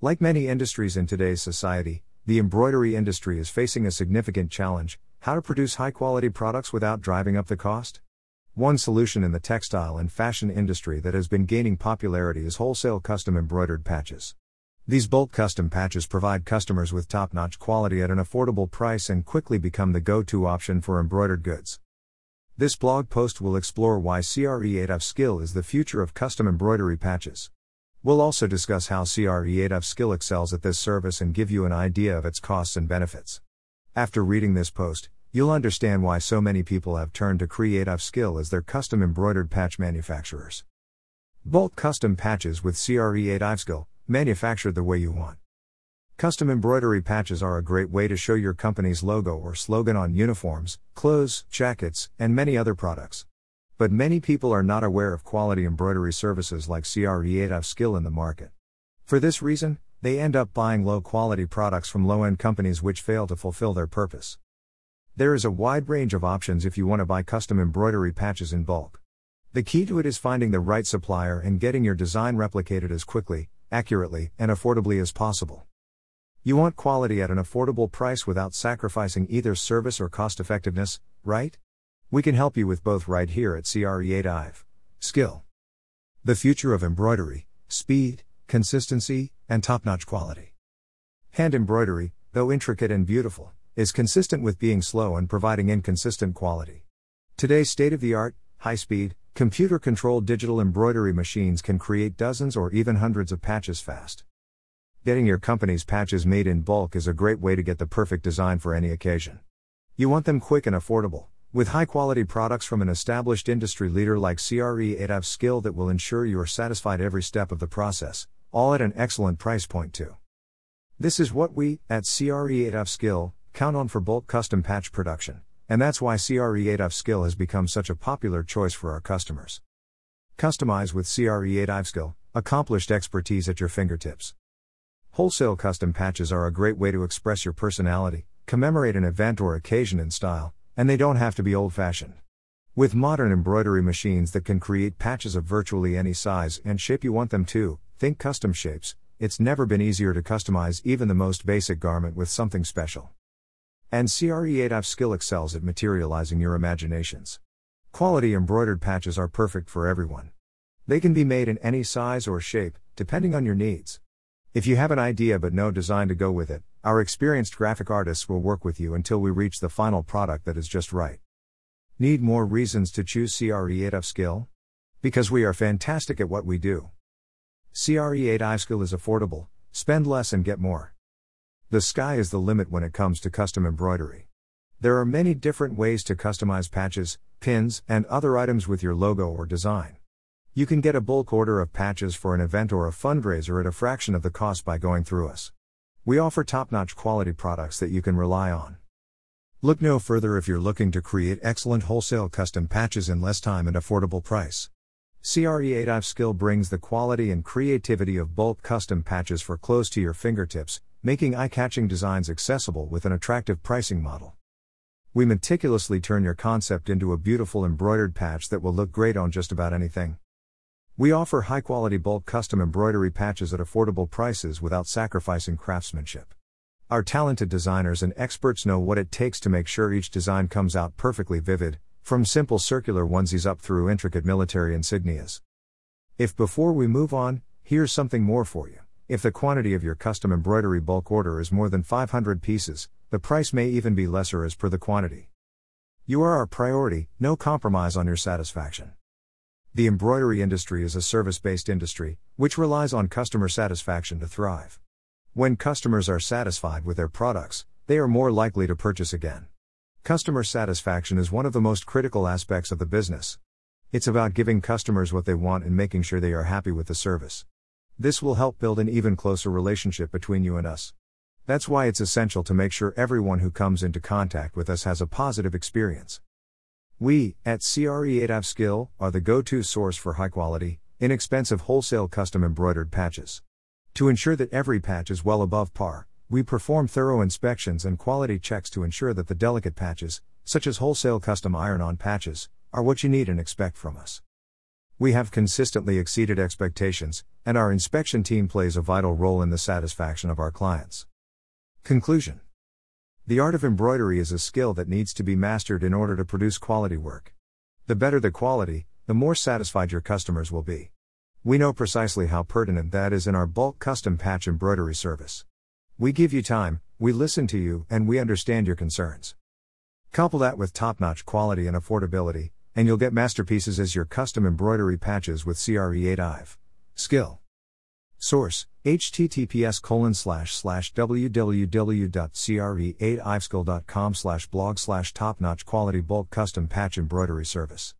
Like many industries in today's society, the embroidery industry is facing a significant challenge how to produce high quality products without driving up the cost? One solution in the textile and fashion industry that has been gaining popularity is wholesale custom embroidered patches. These bulk custom patches provide customers with top notch quality at an affordable price and quickly become the go to option for embroidered goods. This blog post will explore why Cre8ive Skill is the future of custom embroidery patches. We'll also discuss how Cre8ive Skill excels at this service and give you an idea of its costs and benefits. After reading this post, you'll understand why so many people have turned to Cre8ive Skill as their custom embroidered patch manufacturers. Bulk custom patches with Cre8ive Skill, manufactured the way you want. Custom embroidery patches are a great way to show your company's logo or slogan on uniforms, clothes, jackets, and many other products. But many people are not aware of quality embroidery services like Cre8ive Skill in the market. For this reason, they end up buying low quality products from low end companies which fail to fulfill their purpose. There is a wide range of options if you want to buy custom embroidery patches in bulk. The key to it is finding the right supplier and getting your design replicated as quickly, accurately, and affordably as possible. You want quality at an affordable price without sacrificing either service or cost effectiveness, right? We can help you with both right here at Cre8ive. Skill. The future of embroidery, speed, consistency, and top notch quality. Hand embroidery, though intricate and beautiful, is consistent with being slow and providing inconsistent quality. Today's state of the art, high speed, computer controlled digital embroidery machines can create dozens or even hundreds of patches fast. Getting your company's patches made in bulk is a great way to get the perfect design for any occasion. You want them quick and affordable with high quality products from an established industry leader like Cre8ive Skill that will ensure you are satisfied every step of the process, all at an excellent price point too. This is what we, at Cre8ive Skill, count on for bulk custom patch production, and that's why Cre8ive Skill has become such a popular choice for our customers. Customize with Cre8ive Skill, accomplished expertise at your fingertips. Wholesale custom patches are a great way to express your personality, commemorate an event or occasion in style, and they don't have to be old fashioned. With modern embroidery machines that can create patches of virtually any size and shape you want them to, think custom shapes, it's never been easier to customize even the most basic garment with something special. And Cre8ive Skill excels at materializing your imaginations. Quality embroidered patches are perfect for everyone. They can be made in any size or shape, depending on your needs. If you have an idea but no design to go with it, our experienced graphic artists will work with you until we reach the final product that is just right. Need more reasons to choose Cre8ive Skill? Because we are fantastic at what we do. Cre8ive Skill is affordable, spend less and get more. The sky is the limit when it comes to custom embroidery. There are many different ways to customize patches, pins, and other items with your logo or design. You can get a bulk order of patches for an event or a fundraiser at a fraction of the cost by going through us. We offer top notch quality products that you can rely on. Look no further if you're looking to create excellent wholesale custom patches in less time and affordable price. Cre8ive Skill brings the quality and creativity of bulk custom patches for close to your fingertips, making eye catching designs accessible with an attractive pricing model. We meticulously turn your concept into a beautiful embroidered patch that will look great on just about anything. We offer high quality bulk custom embroidery patches at affordable prices without sacrificing craftsmanship. Our talented designers and experts know what it takes to make sure each design comes out perfectly vivid, from simple circular onesies up through intricate military insignias. If before we move on, here's something more for you. If the quantity of your custom embroidery bulk order is more than 500 pieces, the price may even be lesser as per the quantity. You are our priority, no compromise on your satisfaction. The embroidery industry is a service based industry, which relies on customer satisfaction to thrive. When customers are satisfied with their products, they are more likely to purchase again. Customer satisfaction is one of the most critical aspects of the business. It's about giving customers what they want and making sure they are happy with the service. This will help build an even closer relationship between you and us. That's why it's essential to make sure everyone who comes into contact with us has a positive experience. We, at Cre8ive Skill, are the go to source for high quality, inexpensive wholesale custom embroidered patches. To ensure that every patch is well above par, we perform thorough inspections and quality checks to ensure that the delicate patches, such as wholesale custom iron on patches, are what you need and expect from us. We have consistently exceeded expectations, and our inspection team plays a vital role in the satisfaction of our clients. Conclusion The art of embroidery is a skill that needs to be mastered in order to produce quality work. The better the quality, the more satisfied your customers will be. We know precisely how pertinent that is in our bulk custom patch embroidery service. We give you time, we listen to you, and we understand your concerns. Couple that with top notch quality and affordability, and you'll get masterpieces as your custom embroidery patches with CRE8 IVE. Skill. Source https colon slash slash www.cre8iveskill.com slash blog slash top notch quality bulk custom patch embroidery service.